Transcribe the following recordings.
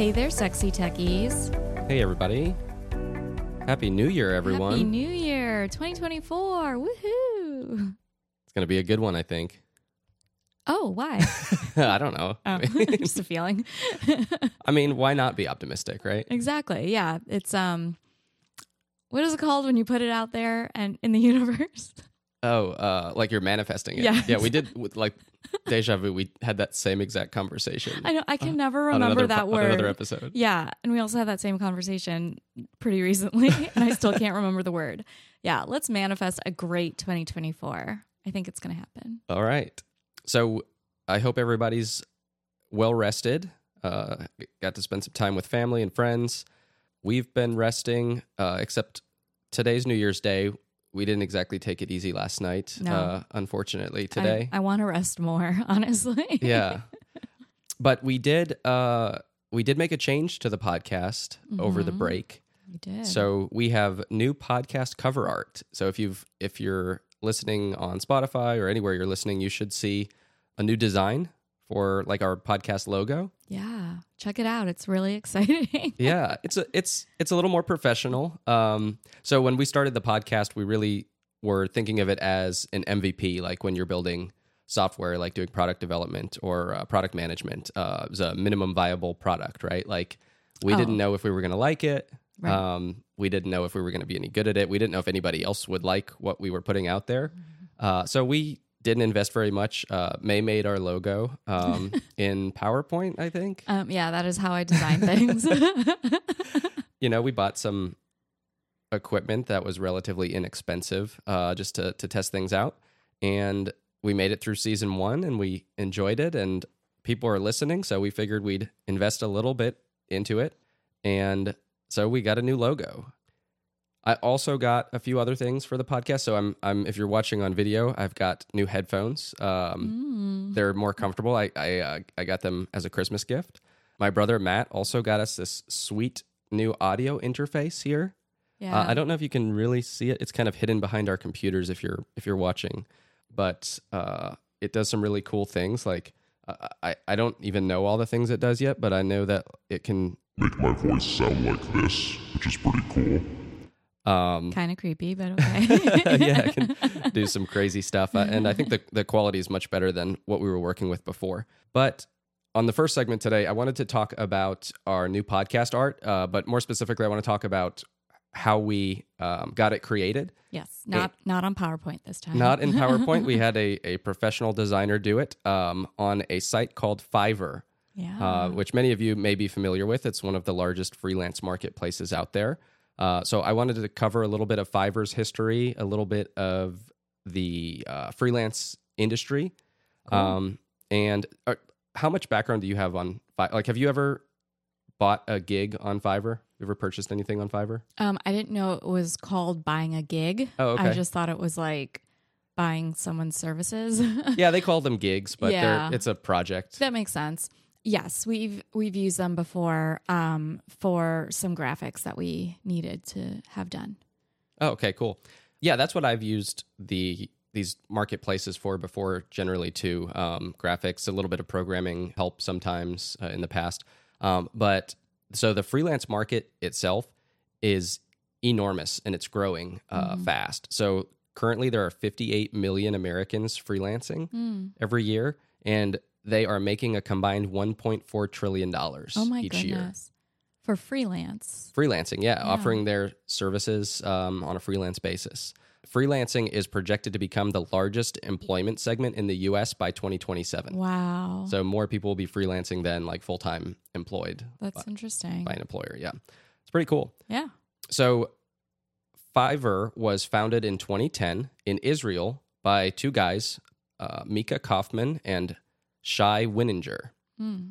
Hey there, sexy techies. Hey, everybody. Happy New Year, everyone. Happy New Year 2024. Woohoo. it's going to be a good one, I think. Oh, why? I don't know. Oh, just a feeling. I mean, why not be optimistic, right? exactly. Yeah. It's, um, what is it called when you put it out there and in the universe? Oh, uh, like you're manifesting it. Yeah. Yeah, we did, with, like, deja vu, we had that same exact conversation. I know. I can never Uh, on remember another, that word. On another episode. Yeah. And we also had that same conversation pretty recently, and I still can't remember the word. Yeah. Let's manifest a great 2024. I think it's going to happen. All right. So I hope everybody's well rested. Uh, got to spend some time with family and friends. We've been resting, uh, except today's New Year's Day. We didn't exactly take it easy last night, No. uh, unfortunately, today. I, want to rest more, honestly. yeah. But we did uh, we did make a change to the podcast over the Mhm. break. We did. So we have new podcast cover art. So if you've if you're listening on Spotify or anywhere you're listening, you should see a new design for like our podcast logo. yeah. Check it out. It's really exciting. Yeah, it's a it's it's a little more professional. Um, so when we started the podcast, we really were thinking of it as an MVP, like when you're building software, like doing product development or uh, product management. Uh, it was a minimum viable product, right? Like we Oh. didn't know if we were going to like it. Right. Um, we didn't know if we were going to be any good at it. We didn't know if anybody else would like what we were putting out there. Mm-hmm. Uh, so we didn't invest very much. Uh, Mae made our logo um, in PowerPoint, I think. Um, yeah, that is how I design things. you know, we bought some equipment that was relatively inexpensive uh, just to, to test things out. And we made it through season one and we enjoyed it. And people are listening. So we figured we'd invest a little bit into it. And so we got a new logo. I also got a few other things for the podcast. So I'm, I'm if you're watching on video, I've got new headphones. Um, Mm. they're more comfortable. I I, uh, I got them as a Christmas gift. My brother Matt also got us this sweet new audio interface here. Yeah. Uh, I don't know if you can really see it. It's kind of hidden behind our computers if you're if you're watching, but uh, it does some really cool things. Like uh, I I don't even know all the things it does yet, but I know that it can. make my voice sound like this, which is pretty cool. Um, kind of creepy, but okay. yeah, it can do some crazy stuff. Uh, and I think the, the quality is much better than what we were working with before. But on the first segment today, I wanted to talk about our new podcast art, uh, but more specifically, I want to talk about how we um, got it created. yes, not not on PowerPoint this time. Not in PowerPoint. we had a, a professional designer do it um, on a site called Fiverr, yeah. uh, which many of you may be familiar with. It's one of the largest freelance marketplaces out there. Uh, so I wanted to cover a little bit of Fiverr's history, a little bit of the uh, freelance industry, um, and uh, how much background do you have on Fiverr? Like, have you ever bought a gig on Fiverr? Ever purchased anything on Fiverr? um, I didn't know it was called buying a gig. Oh, I just thought it was like buying someone's services. yeah, they call them gigs, but Yeah. they're, it's a project. that makes sense. Yes, we've we've used them before um, for some graphics that we needed to have done. Oh, okay, cool. Yeah, that's what I've used the these marketplaces for before. Generally, too, um, graphics, a little bit of programming help sometimes uh, in the past. Um, but so the freelance market itself is enormous and it's growing uh, fast. So currently, there are 58 million Americans freelancing every year, and they are making a combined 1.4 trillion dollars Oh my each goodness. year For freelance. freelancing yeah, offering their services um, on a freelance basis freelancing is projected to become the largest employment segment in the us by 2027 Wow. so more people will be freelancing than like full-time employed That's interesting. by an employer yeah it's pretty cool Yeah. so fiverr was founded in 2010 in israel by two guys uh, micha kaufman and shai wininger Hmm.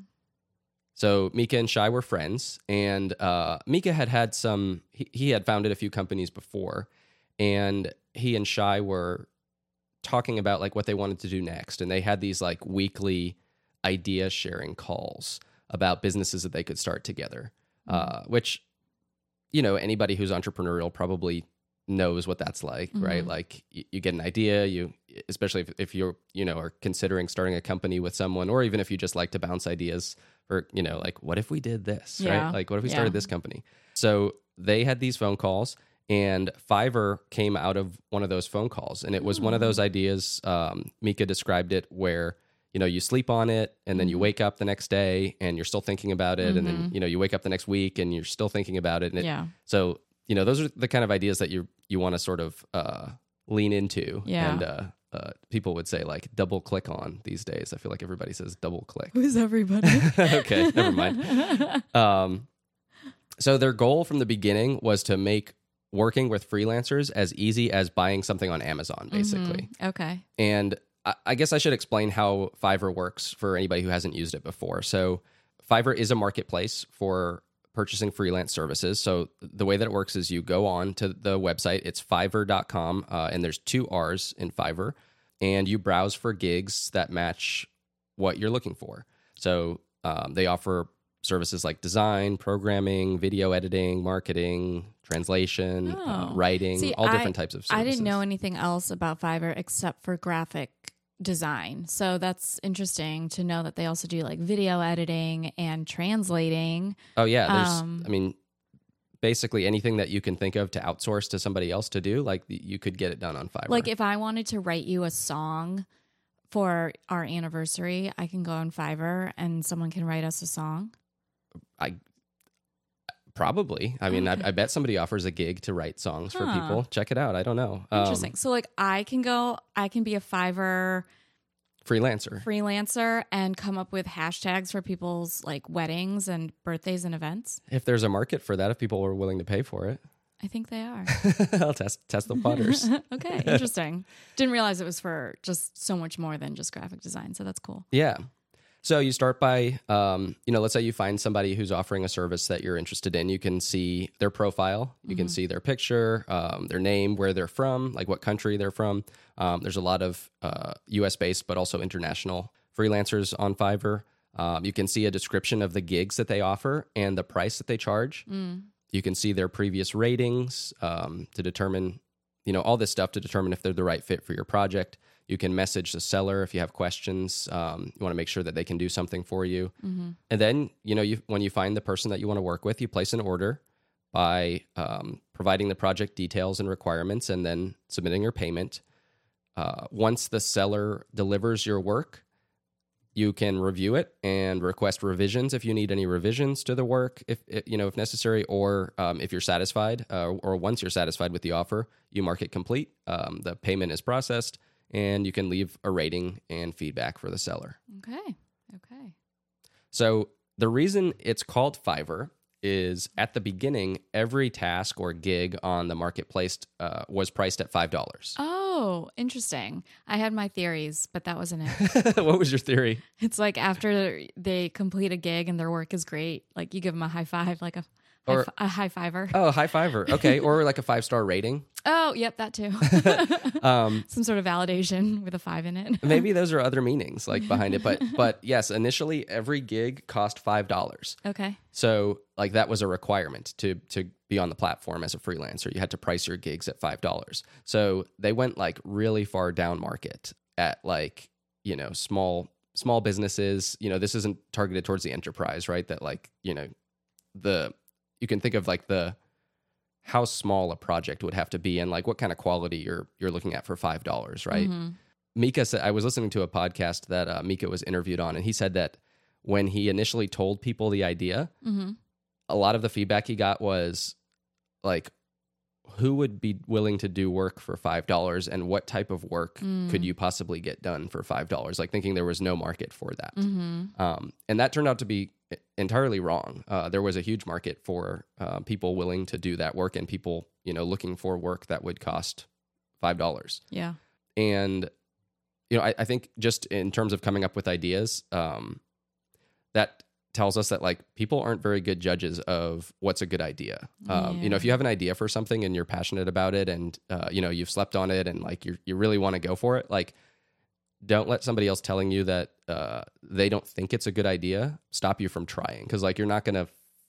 So Micha and Shai were friends, and uh, Micha had had some. He, he had founded a few companies before, and he and Shai were talking about like what they wanted to do next, and they had these like weekly idea sharing calls about businesses that they could start together. Uh, which, you know, anybody who's entrepreneurial probably knows what that's like, right? Like you, you get an idea, you especially if, if you're you know are considering starting a company with someone, or even if you just like to bounce ideas or you know like what if we did this Yeah. right like what if we Yeah. started this company so they had these phone calls and fiverr came out of one of those phone calls and it was one of Hmm. those ideas um, micha described it where you know you sleep on it and then you Mhm. wake up the next day and you're still thinking about it and then Mhm. you know you wake up the next week and you're still thinking about it and it, yeah. so you know those are the kind of ideas that you you want to sort of uh, lean into Yeah. and uh, uh, people would say like double click on these days i feel like everybody says double click Who's everybody? okay never mind um, so their goal from the beginning was to make working with freelancers as easy as buying something on Amazon, basically. Mhm. Okay. And I, I guess I should explain how Fiverr works for anybody who hasn't used it before. So Fiverr is a marketplace for purchasing freelance services. So the way that it works is you go on to the website, it's fiverr.com, uh, and there's two R's in Fiverr, and you browse for gigs that match what you're looking for. So um, they offer services like design, programming, video editing, marketing, translation, uh, Oh. writing, See, all I- different types of services. I didn't know anything else about Fiverr except for graphic design. So that's interesting to know that they also do like video editing and translating. Oh yeah, there's. Um, I mean, basically anything that you can think of to outsource to somebody else to do, like you could get it done on Fiverr. Like if I wanted to write you a song for our anniversary, I can go on Fiverr and someone can write us a song. I probably. I mean, Okay. I, I bet somebody offers a gig to write songs for people. Check it out. I don't know. Um, Interesting. so like I can go, I can be a Fiverr freelancer. freelancer and come up with hashtags for people's like weddings and birthdays and events. If there's a market for that, if people are willing to pay for it, I think they are. I'll test test the waters. okay, interesting. Didn't realize it was for just so much more than just graphic design. So that's cool. Yeah. So you start by, um, you know, let's say you find somebody who's offering a service that you're interested in. You can see their profile, you can see their picture, um, their name, where they're from, like what country they're from. Um, there's a lot of uh, U.S. based, but also international freelancers on Fiverr. Um, you can see a description of the gigs that they offer and the price that they charge. You can see their previous ratings um, to determine, you know, all this stuff to determine if they're the right fit for your project. You can message the seller if you have questions. Um, you want to make sure that they can do something for you. And then, you know, you, when you find the person that you want to work with, you place an order by um, providing the project details and requirements and then submitting your payment. Uh, once the seller delivers your work, you can review it and request revisions if you need any revisions to the work, if if- you know if necessary, or um, if you're satisfied, uh, or once you're satisfied with the offer, you mark it complete. Um, the payment is processed, and you can leave a rating and feedback for the seller. Okay. Okay. So the reason it's called Fiverr is at the beginning, every task or gig on the marketplace uh, was priced at five dollars. Oh, interesting. I had my theories, but that wasn't it. what was your theory? it's like after they complete a gig and their work is great, like you give them a high five, like a Or- a high fiver. Oh, high fiver. Okay, or like a five star rating. Oh, yep, that too. Um, Some sort of validation with a five in it. maybe those are other meanings like behind it, but but yes, initially every gig cost five dollars. Okay. So like that was a requirement to to be on the platform as a freelancer. You had to price your gigs at five dollars. So they went like really far down market at like you know small small businesses. You know this isn't targeted towards the enterprise, right? That like you know the you can think of like the how small a project would have to be and like what kind of quality you're you're looking at for five dollars, right? Mhm. Micha said I was listening to a podcast that uh, Micha was interviewed on, and he said that when he initially told people the idea, Mhm. a lot of the feedback he got was like, who would be willing to do work for five dollars, and what type of work could you possibly get done for five dollars? Like thinking there was no market for that, Mhm. um, and that turned out to be entirely wrong. Uh, there was a huge market for uh, people willing to do that work, and people you know looking for work that would cost five dollars Yeah. and you know I, I think just in terms of coming up with ideas um, that tells us that like people aren't very good judges of what's a good idea um, you know if you have an idea for something and you're passionate about it and uh, you know you've slept on it and like you you really want to go for it like don't let somebody else telling you that uh, they don't think it's a good idea stop you from trying because like you're not going to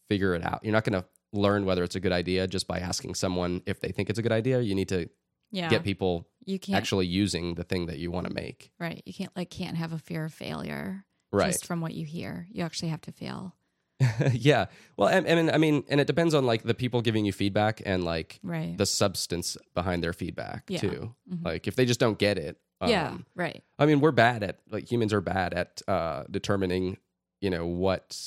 figure it out you're not going to learn whether it's a good idea just by asking someone if they think it's a good idea you need to Yeah. get people you can't actually using the thing that you want to make. right. You can't like can't have a fear of failure. Right. just from what you hear. You actually have to fail. yeah. Well, and, and I mean, and it depends on like the people giving you feedback and like Right. the substance behind their feedback Yeah. too. Mhm. Like if they just don't get it. Yeah. um, Right. I mean, we're bad at like humans are bad at uh, determining, you know, what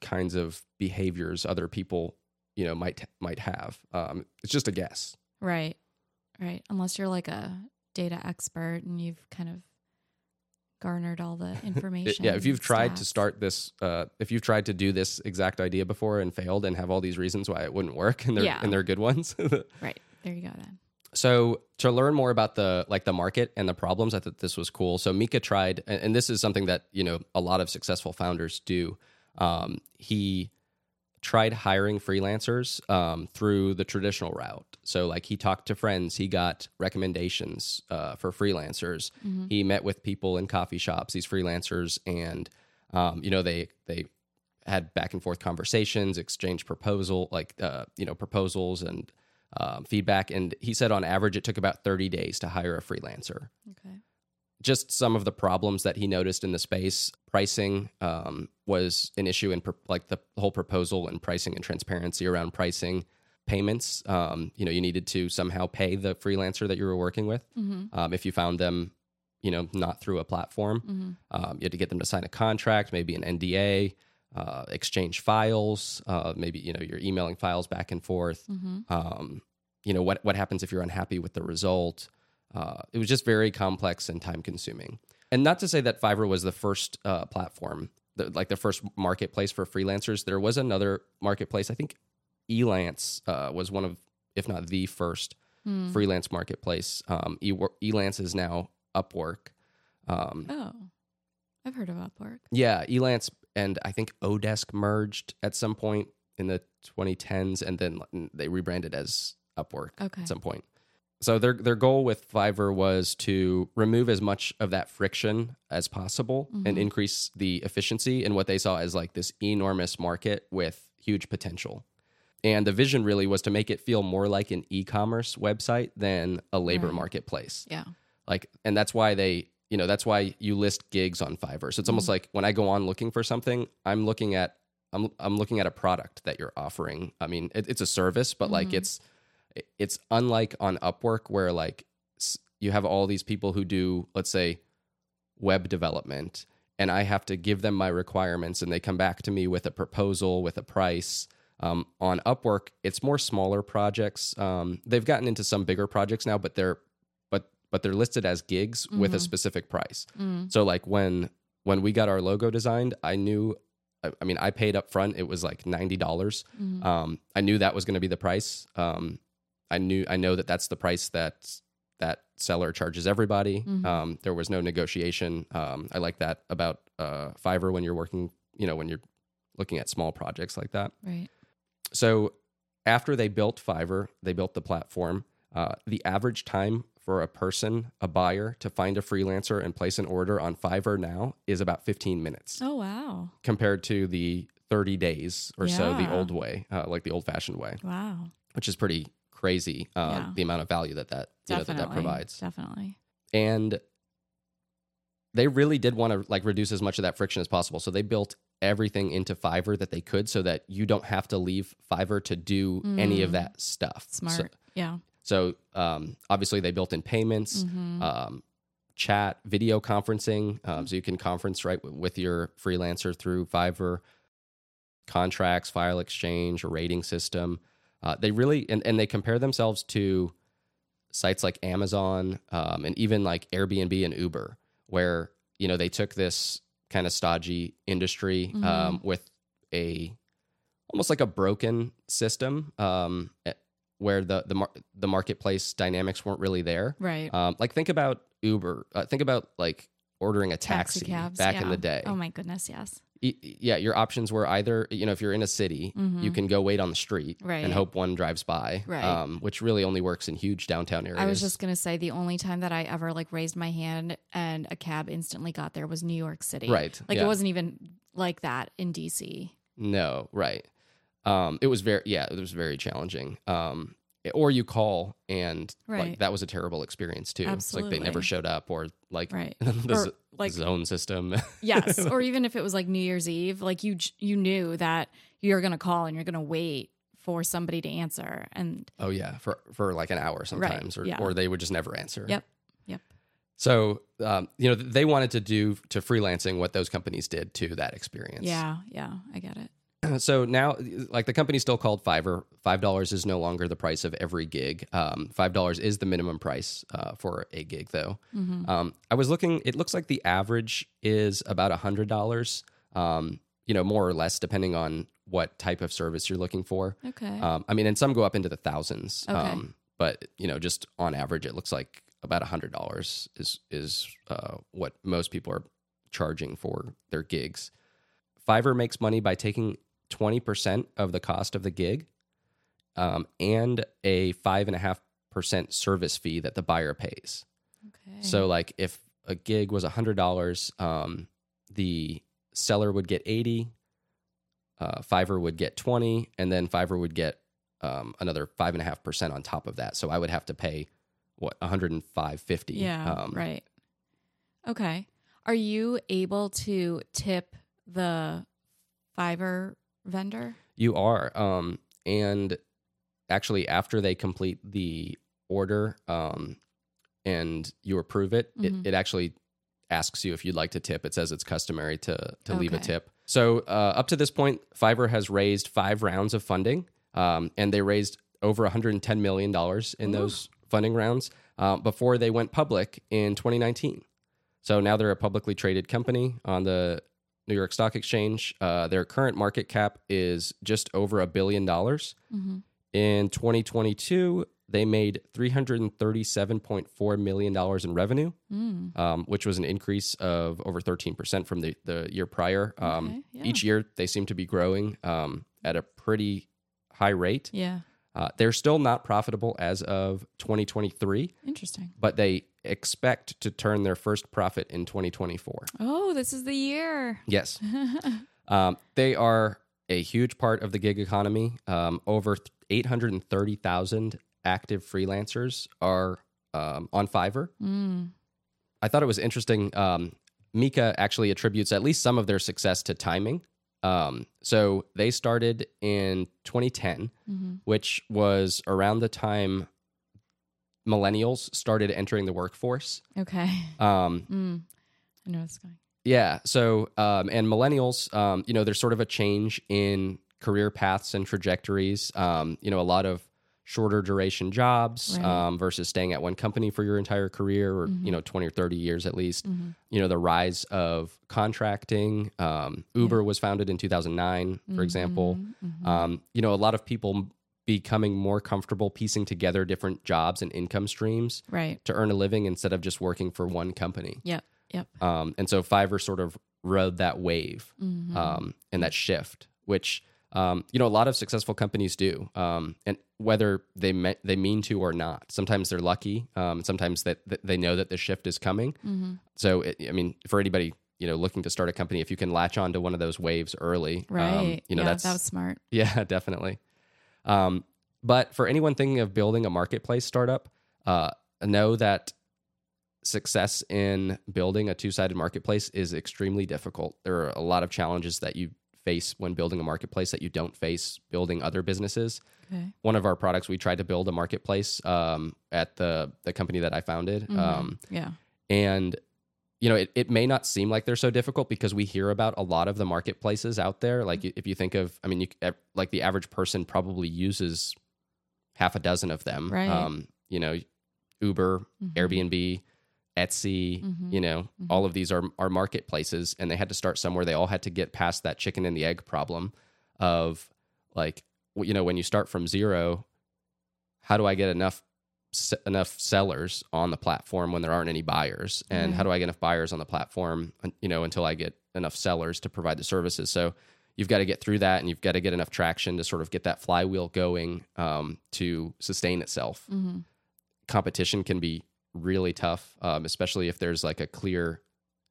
kinds of behaviors other people, you know, might might have. Um, it's just a guess. Right. Right. Unless you're like a data expert and you've kind of garnered all the information. yeah, if you've tried to start this, uh, if you've tried to do this exact idea before and failed, and have all these reasons why it wouldn't work, and they're Yeah. and they're good ones. Right. There you go then. So to learn more about the like the market and the problems, I thought this was cool. So Micha tried, and, and this is something that you know a lot of successful founders do. Um, he tried hiring freelancers um, through the traditional route. So like he talked to friends, he got recommendations uh, for freelancers. Mm-hmm. He met with people in coffee shops, these freelancers, and um, you know they they had back and forth conversations, exchanged proposal like uh, you know proposals and um, feedback. And he said on average it took about thirty days to hire a freelancer. Okay. Just some of the problems that he noticed in the space. Pricing um, was an issue in pro- like the whole proposal and pricing and transparency around pricing. Payments, um, you know, you needed to somehow pay the freelancer that you were working with. Mm-hmm. Um, if you found them, you know, not through a platform, Mm-hmm. um, you had to get them to sign a contract, maybe an NDA, uh, exchange files. Uh, maybe you know you're emailing files back and forth. Mm-hmm. Um, you know what what happens if you're unhappy with the result? Uh, it was just very complex and time consuming. And not to say that Fiverr was the first uh, platform, the, like the first marketplace for freelancers. There was another marketplace. I think Elance uh, was one of, if not the first Mm. freelance marketplace. Um, E- Elance is now Upwork. Um, Oh, I've heard of Upwork. yeah, Elance and I think Odesk merged at some point in the 2010s, and then they rebranded as Upwork Okay. at some point. So their their goal with Fiverr was to remove as much of that friction as possible and Mhm. increase the efficiency in what they saw as like this enormous market with huge potential. And the vision really was to make it feel more like an e-commerce website than a labor Right. marketplace Yeah. like and that's why they you know that's why you list gigs on fiverr. So it's almost like when i go on looking for something i'm looking at i'm, I'm looking at a product that you're offering. I mean it, it's a service but like Mhm. it's it's unlike on upwork where like you have all these people who do let's say web development and i have to give them my requirements and they come back to me with a proposal with a price. Um, on upwork it's more smaller projects. Um, they've gotten into some bigger projects now but they're but they're listed as gigs with a Mhm. specific price Mm. so like when when we got our logo designed i knew I, mean i paid up front it was like $90 Mhm. um, I knew that was going to be the price. Um, I knew I know that that's the price that that seller charges everybody. Mhm. Um, there was no negotiation. Um, I like that about uh, Fiverr when you're working, you know, when you're looking at small projects like that. Right. So after they built Fiverr, they built the platform. Uh, the average time for a person, a buyer, to find a freelancer and place an order on Fiverr now is about 15 minutes Oh wow. compared to the 30 days or so the old way, uh, like the old fashioned way, Wow. which is pretty crazy. Uh, Yeah. The amount of value that that, you know, that that provides. Definitely. And they really did want to like reduce as much of that friction as possible. So they built everything into Fiverr that they could so that you don't have to leave Fiverr to do any of Mm. that stuff. So- Smart. yeah. So, um, obviously they built in payments, Mhm. um, chat, video conferencing, um, so you can conference right w- with your freelancer through Fiverr, contracts, file exchange, a rating system. Uh, they really and, and they compare themselves to sites like Amazon um, and even like Airbnb and Uber, where you know they took this kind of stodgy industry um, with a almost like a broken system um, where the the mar- the marketplace dynamics weren't really there. Right. Um, like think about Uber. Uh, think about like ordering a taxi, cabs, back in the day. Oh my goodness. Yes. Yeah, your options were either you know if you're in a city, you Mhm. can go wait on the street Right. and hope one drives by, Right. um, which really only works in huge downtown areas. I was just gonna say the only time that I ever like raised my hand and a cab instantly got there was New York City. right, Like yeah. it wasn't even like that in DC. No, right. Um, it was very yeah, it was very challenging. Um, or you call and like that was a terrible experience too. It's like they never showed up or like Right. this- or like zone system. yes, or even if it was like New Year's Eve, like you you knew that you're going to call and you're going to wait for somebody to answer and oh yeah, for for like an hour sometimes, or yeah. or they would just never answer. Yep. Yep. So um, you know they wanted to do to freelancing what those companies did to that experience. yeah, yeah, I get it. so now like the company's still called fiverr five dollars is no longer the price of every gig um, five dollars is the minimum price uh, for a gig though Mm-hmm. um, i was looking it looks like the average is about a hundred dollars um, you know more or less depending on what type of service you're looking for Okay. um, i mean and some go up into the thousands Okay. um, but you know just on average it looks like about a hundred dollars is is uh, what most people are charging for their gigs fiverr makes money by taking 20% of the cost of the gig um, and a 5.5% service fee that the buyer pays okay. so like if a gig was $100 um, the seller would get 80 uh, fiverr would get 20 and then fiverr would get um, another 5.5% on top of that so i would have to pay what 105.50 yeah, um, right. Okay. Are you able to tip the Fiverr vendor? You are. Um, and actually, after they complete the order um, and you approve it, Mhm. it, it actually asks you if you'd like to tip. It says it's customary to, to leave a tip. So, uh, up to this point, Fiverr has raised five rounds of funding, um, and they raised over $110 million in Ooh. those funding rounds uh, before they went public in 2019. So now they're a publicly traded company on the New York Stock Exchange. Uh, their current market cap is just over a billion dollars. Mm-hmm. In 2022, they made $337.4 million in revenue, Mm. um, which was an increase of over 13% from the, the year prior. Um, Okay, yeah. Each year, they seem to be growing um, at a pretty high rate. Yeah. Uh, they're still not profitable as of 2023, Interesting. but they expect to turn their first profit in 2024. Oh, this is the year. Yes. Um, they are a huge part of the gig economy. Um, over 830,000 active freelancers are um, on Fiverr. Mm. I thought it was interesting. Um, Micha actually attributes at least some of their success to timing. Um, so they started in 2010, Mhm. which was around the time millennials started entering the workforce. Okay. Um, Mm. I know it's going. Yeah. So, um, and millennials, um, you know, there's sort of a change in career paths and trajectories. Um, you know, a lot of shorter duration jobs Right. um, versus staying at one company for your entire career or, Mhm. you know, 20 or 30 years at least. Mhm. You know, the rise of contracting. Um, Uber was founded in 2009, for example. Mhm, mhm. Um, you know, a lot of people becoming more comfortable piecing together different jobs and income streams right. to earn a living instead of just working for one company. Yep. Yep. Um, and so Fiverr sort of rode that wave Mhm. um, and that shift, which um, you know a lot of successful companies do, um, and whether they me- they mean to or not. Sometimes they're lucky. Um, sometimes that, that they know that the shift is coming. Mhm. So it, I mean, for anybody you know looking to start a company, if you can latch on to one of those waves early, um, Right. you know yeah, that's that was smart. yeah, definitely. Um, but for anyone thinking of building a marketplace startup, uh, know that success in building a two sided marketplace is extremely difficult. There are a lot of challenges that you face when building a marketplace that you don't face building other businesses. Okay. One of our products, we tried to build a marketplace um, at the the company that I founded, Mhm. um, yeah. and you know it, it may not seem like they're so difficult because we hear about a lot of the marketplaces out there like if you think of i mean you like the average person probably uses half a dozen of them Right. um you know uber Mhm. airbnb etsy Mhm. you know Mhm. all of these are are marketplaces and they had to start somewhere they all had to get past that chicken and the egg problem of like you know when you start from zero how do i get enough enough sellers on the platform when there aren't any buyers and how do i get enough buyers on the platform you know until i get enough sellers to provide the services so you've got to get through that and you've got to get enough traction to sort of get that flywheel going um, to sustain itself Mhm. competition can be really tough um, especially if there's like a clear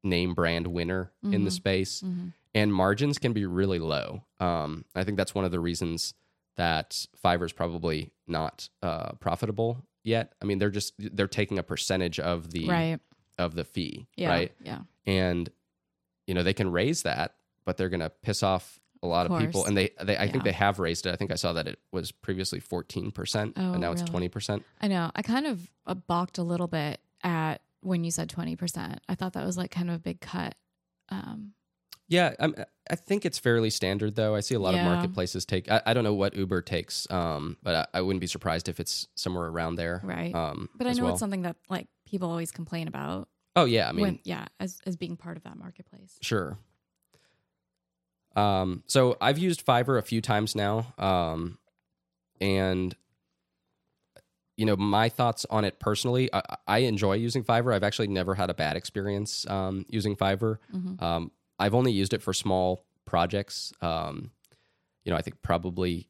name brand winner in the Mhm. space Mhm. and margins can be really low. Um, I think that's one of the reasons that Fiverr's probably not uh, profitable yet. I mean, they're just they're taking a percentage of the Right. of the fee, Yeah. right? Yeah. And you know they can raise that, but they're going to piss off a lot of, Of people. And they, they I think they have raised it. I think I saw that it was previously fourteen percent, Oh, and now it's twenty percent. I know. I kind of uh, balked a little bit at when you said 20%. I thought that was like kind of a big cut. Um, Yeah, I'm, I think it's fairly standard though. I see a lot Yeah. of marketplaces take. I, I don't know what Uber takes, um, but I, I wouldn't be surprised if it's somewhere around there. right. Um, but I know well. it's something that like people always complain about. Oh yeah, I mean, when, yeah, as, as being part of that marketplace. Sure. Um, so I've used Fiverr a few times now, um, and you know my thoughts on it personally. I, I enjoy using Fiverr. I've actually never had a bad experience um, using Fiverr. Mhm. Um, I've only used it for small projects. Um, you know, I think probably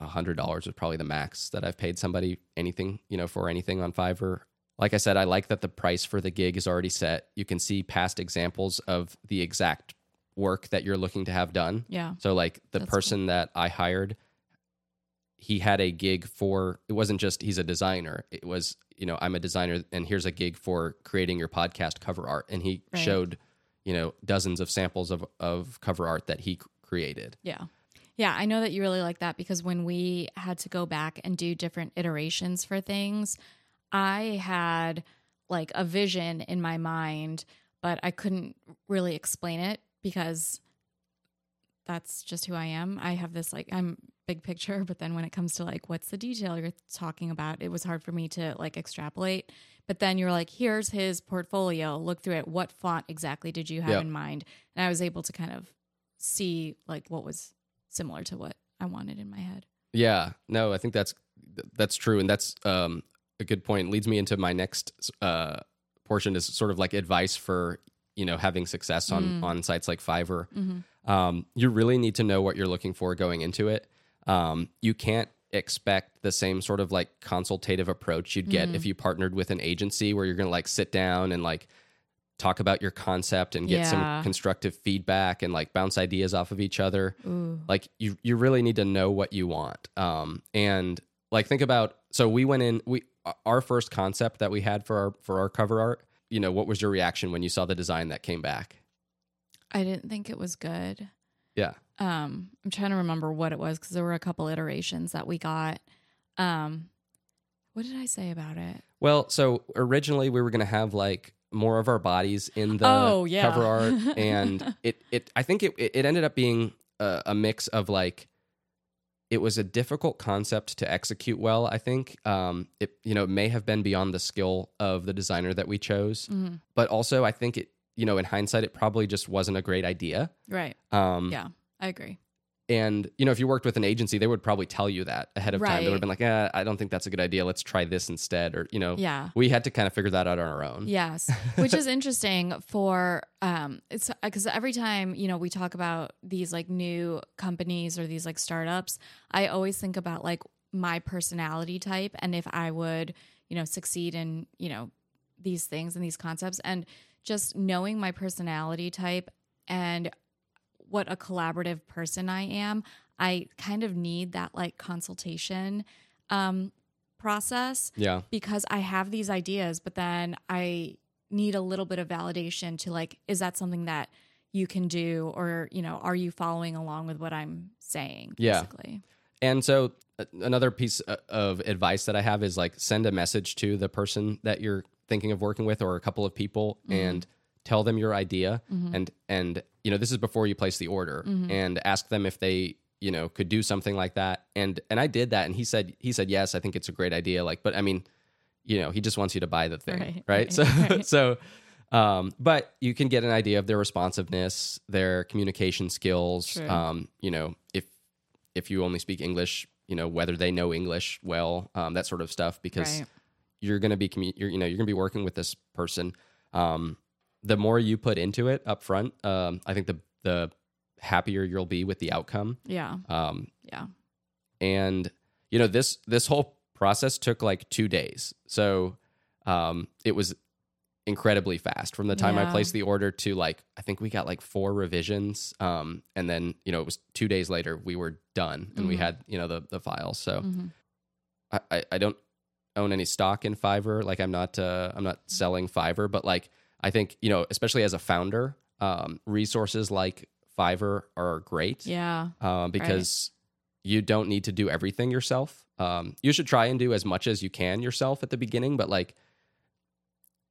a hundred dollars is probably the max that I've paid somebody anything. You know, for anything on Fiverr. Like I said, I like that the price for the gig is already set. You can see past examples of the exact work that you're looking to have done. Yeah. So, like the That's person that I hired, he had a gig for, it wasn't just he's a designer. It was, you know, I'm a designer and here's a gig for creating your podcast cover art. And he Right. showed, you know, dozens of samples of, of cover art that he created. Yeah. Yeah, I know that you really like that because when we had to go back and do different iterations for things, I had like a vision in my mind, but I couldn't really explain it because that's just who I am. I have this like I'm big picture, but then when it comes to like what's the detail you're talking about, it was hard for me to like extrapolate. But then you're like, here's his portfolio. Look through it. What font exactly did you have Yep. in mind? And I was able to kind of see like what was similar to what I wanted in my head. Yeah, no, I think that's that's true, and that's um, a good point. Leads me into my next uh, portion is sort of like advice for you know having success on Mm. on sites like Fiverr. Mm-hmm. Um, you really need to know what you're looking for going into it. Um, you can't expect the same sort of like consultative approach you'd get Mhm. if you partnered with an agency where you're going to like sit down and like talk about your concept and get Yeah. some constructive feedback and like bounce ideas off of each other Ooh. like you you really need to know what you want um and like think about so we went in we our first concept that we had for our for our cover art you know what was your reaction when you saw the design that came back I didn't think it was good. yeah Um, I'm trying to remember what it was because there were a couple iterations that we got. Um, what did I say about it? well so originally we were going to have like more of our bodies in the Oh, yeah. cover art and it it i think it it ended up being a, a mix of like it was a difficult concept to execute well i think um it you know may have been beyond the skill of the designer that we chose Mhm. but also I think it, you know, in hindsight, it probably just wasn't a great idea. Right. Um, Yeah, I agree. And you know, if you worked with an agency, they would probably tell you that ahead of time. They would have been like, eh, "I don't think that's a good idea. Let's try this instead." Or you know, Yeah. we had to kind of figure that out on our own. Yes, which is interesting for um it's because every time, you know, we talk about these like new companies or these like startups, I always think about like my personality type and if I would, you know, succeed in, you know, these things and these concepts and just knowing my personality type and what a collaborative person I am, I kind of need that like consultation um process Yeah, because I have these ideas, but then I need a little bit of validation to like, is that something that you can do, or you know, are you following along with what I'm saying? Yeah. Basically, And so uh, another piece uh, of advice that I have is like send a message to the person that you're thinking of working with or a couple of people and tell them your idea and and you know this is before you place the order and ask them if they you know could do something like that. And and I did that and he said he said yes I think it's a great idea. Like but I mean you know he just wants you to buy the thing right, Right, right, so right. so um but you can get an idea of their responsiveness their communication skills um you know if if you only speak English, you know whether they know English well, um, that sort of stuff, because you're going to be commu- you're, you know you're going to be working with this person. Um, the more you put into it up front, um, I think the the happier you'll be with the outcome. yeah, Um, yeah, and you know this this whole process took like two days, so um, it was incredibly fast from the time I placed the order to like I think we got like four revisions, um, and then you know it was two days later we were done and we Mhm. had you know the the files. So Mhm. I, I I don't own any stock in Fiverr. Like I'm not uh, I'm not selling Fiverr, but like I think you know, especially as a founder, um, resources like Fiverr are great. Yeah. um, because you don't need to do everything yourself. Um, you should try and do as much as you can yourself at the beginning, but like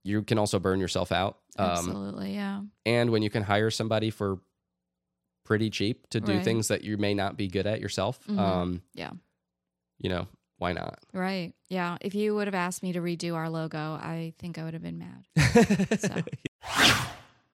you can also burn yourself out. Um, Absolutely. Yeah. and when you can hire somebody for pretty cheap to do Right. things that you may not be good at yourself, Mhm. um, Yeah. you know, why not? Right. Yeah. If you would have asked me to redo our logo, I think I would have been mad. So.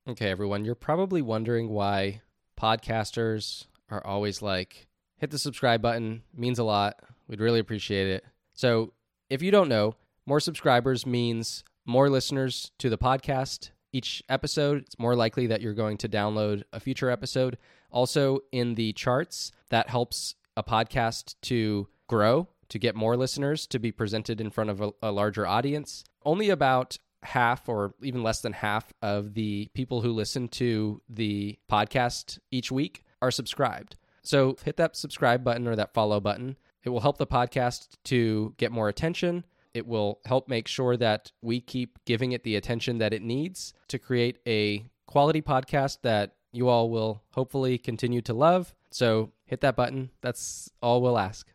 Okay, everyone, you're probably wondering why podcasters are always like, hit the subscribe button, means a lot. We'd really appreciate it. So, if you don't know, more subscribers means more listeners to the podcast each episode. It's more likely that you're going to download a future episode. Also, in the charts, that helps a podcast to grow, to get more listeners, to be presented in front of a, a larger audience. Only about half or even less than half of the people who listen to the podcast each week are subscribed. So hit that subscribe button or that follow button. It will help the podcast to get more attention. It will help make sure that we keep giving it the attention that it needs to create a quality podcast that you all will hopefully continue to love. So hit that button. That's all we'll ask.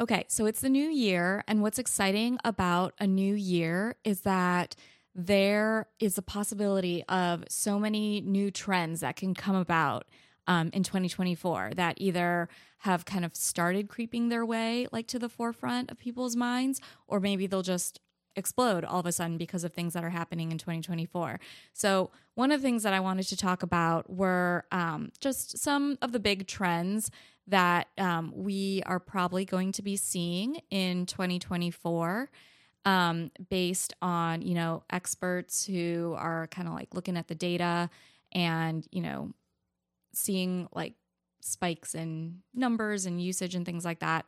Okay, so it's the new year, and what's exciting about a new year is that there is a possibility of so many new trends that can come about um, in 2024 that either have kind of started creeping their way like to the forefront of people's minds, or maybe they'll just explode all of a sudden because of things that are happening in 2024. So, one of the things that I wanted to talk about were um, just some of the big trends that um, we are probably going to be seeing in 2024 um, based on you know experts who are kind of like looking at the data and you know seeing like spikes in numbers and usage and things like that.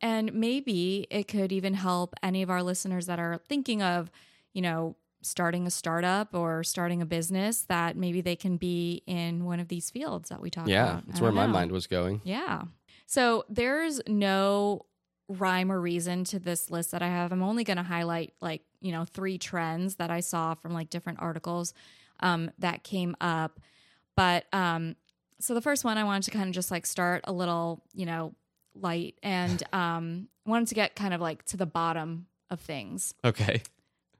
And maybe it could even help any of our listeners that are thinking of you know starting a startup or starting a business that maybe they can be in one of these fields that we talk Yeah, about that's I where my know. mind was going. Yeah. So there's no rhyme or reason to this list that I have. I'm only going to highlight like, you know, three trends that I saw from like different articles um, that came up. But um, so the first one I wanted to kind of just like start a little, you know, light and um, wanted to get kind of like to the bottom of things. Okay.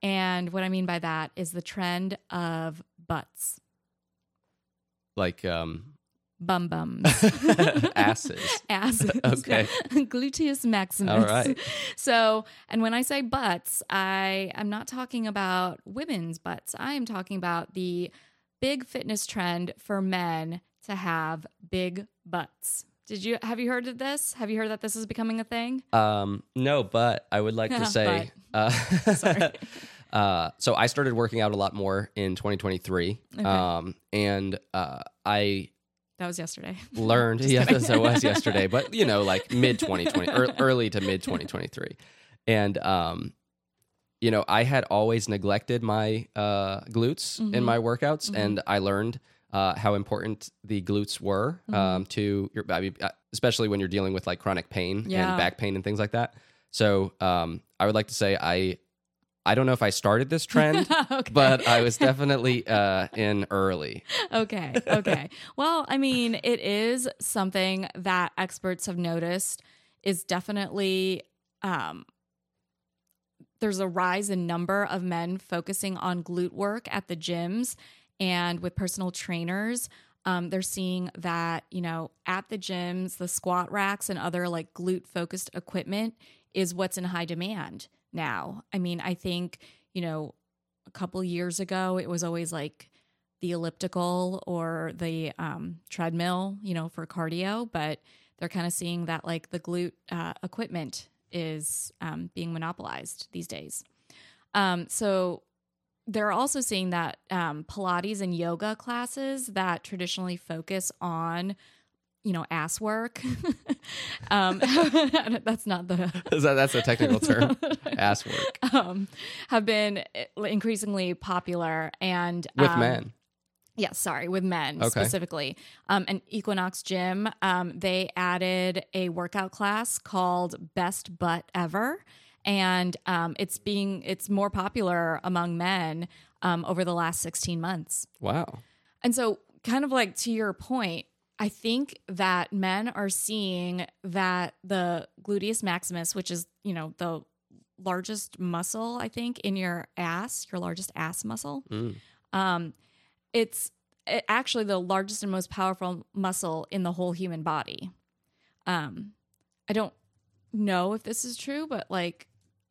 And what I mean by that is the trend of butts, Like um bum bums. asses. asses. Okay. Gluteus maximus. All right. So, and when I say butts, I am not talking about women's butts. I am talking about the big fitness trend for men to have big butts. Did you have you heard of this? Have you heard that this is becoming a thing? Um, no, but I would like to say, uh, Sorry. Uh, so I started working out a lot more in 2023, Okay. um, and uh, I That was yesterday. learned. Yes, as I was yesterday, but you know, like mid 2020, early to mid 2023, and um, you know, I had always neglected my uh, glutes in Mhm. my workouts, Mhm. and I learned. Uh, how important the glutes were Mm-hmm. um, to your, I mean, uh, especially when you're dealing with like chronic pain Yeah. and back pain and things like that. So um, I would like to say I, I don't know if I started this trend, okay. but I was definitely uh, in early. okay. Okay. well, I mean, it is something that experts have noticed is definitely um there's a rise in number of men focusing on glute work at the gyms and with personal trainers. Um, they're seeing that, you know, at the gyms, the squat racks and other like glute focused equipment is what's in high demand now. I mean, I think, you know, a couple years ago, it was always like the elliptical or the um, treadmill, you know, for cardio, but they're kind of seeing that like the glute uh, equipment is um, being monopolized these days. Um, so they're also seeing that um, Pilates and yoga classes that traditionally focus on, you know, ass work. um, that's not the that that's a technical term? Ass work um, have been increasingly popular and with um, men. Yes, sorry, with men Okay. specifically. Um, and Equinox Gym, um, they added a workout class called Best Butt Ever. and um, it's being it's more popular among men um, over the last 16 months. Wow. And so, kind of like to your point, I think that men are seeing that the gluteus maximus, which is, you know, the largest muscle, I think, in your ass, your largest ass muscle, Mm. um, it's it- actually the largest and most powerful muscle in the whole human body. Um, I don't know if this is true, but like,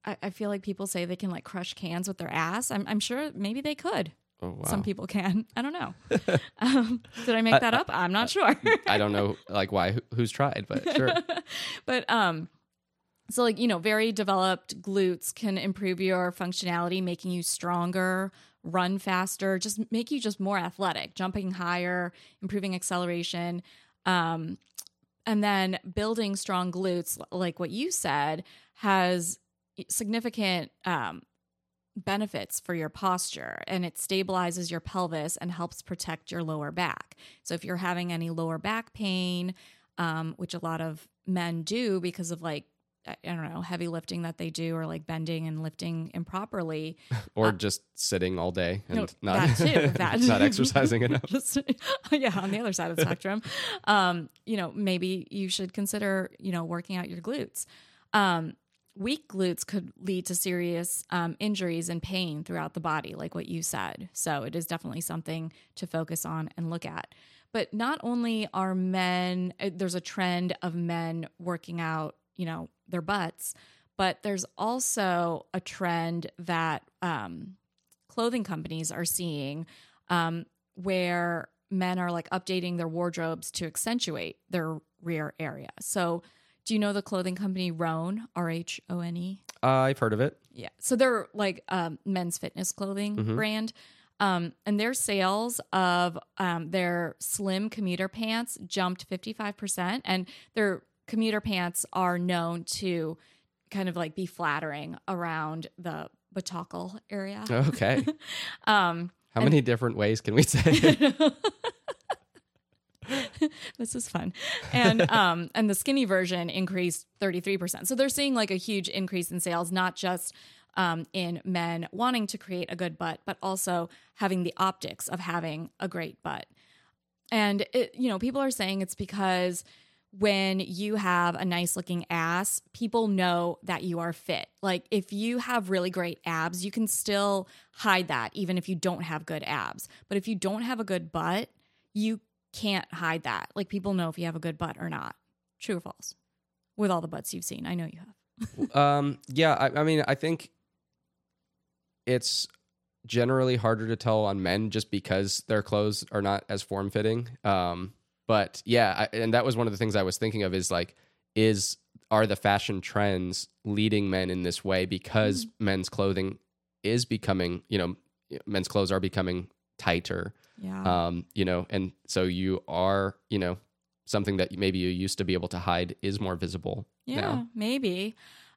I, I feel like people say they can like crush cans with their ass. I'm, I'm sure maybe they could. Oh wow. Some people can. I don't know. um, did I make that up? I'm not sure. I don't know like why who's tried, but sure. but um so like you know very developed glutes can improve your functionality making you stronger run faster just make you just more athletic jumping higher improving acceleration um and then building strong glutes like what you said has significant um benefits for your posture and it stabilizes your pelvis and helps protect your lower back so if you're having any lower back pain um, which a lot of men do because of like I don't know heavy lifting that they do or like bending and lifting improperly. Or just sitting all day and No, not too, that. not exercising enough. Just yeah, on the other side of the spectrum, um, you know maybe you should consider you know working out your glutes. Um, weak glutes could lead to serious um, injuries and pain throughout the body, like what you said. So it is definitely something to focus on and look at. But not only are men, uh, there's a trend of men working out, you know, their butts, but there's also a trend that um, clothing companies are seeing um, where men are like updating their wardrobes to accentuate their rear area. So, do you know the clothing company Rhone, R H O N E? Uh, I've heard of it. Yeah. So they're like um, men's fitness clothing brand. Um, and their sales of um, their slim commuter pants jumped 55%. And their commuter pants are known to kind of like be flattering around the butacle area. Okay. Um, How many different ways can we say? this is fun. And um and the skinny version increased 33%. So they're seeing like a huge increase in sales not just um in men wanting to create a good butt but also having the optics of having a great butt. And it you know, people are saying it's because when you have a nice looking ass, people know that you are fit. Like if you have really great abs, you can still hide that even if you don't have good abs. But if you don't have a good butt, you can't hide that. Like people know if you have a good butt or not. True or false? With all the butts you've seen, I know you have. um, yeah, I, I mean, I think it's generally harder to tell on men just because their clothes are not as form fitting. Um, but yeah, I, and that was one of the things I was thinking of is like, is are the fashion trends leading men in this way because men's clothing is becoming, you know, men's clothes are becoming tighter Yeah. um, you know, and so you are, you know, something that maybe you used to be able to hide is more visible yeah, now. maybe.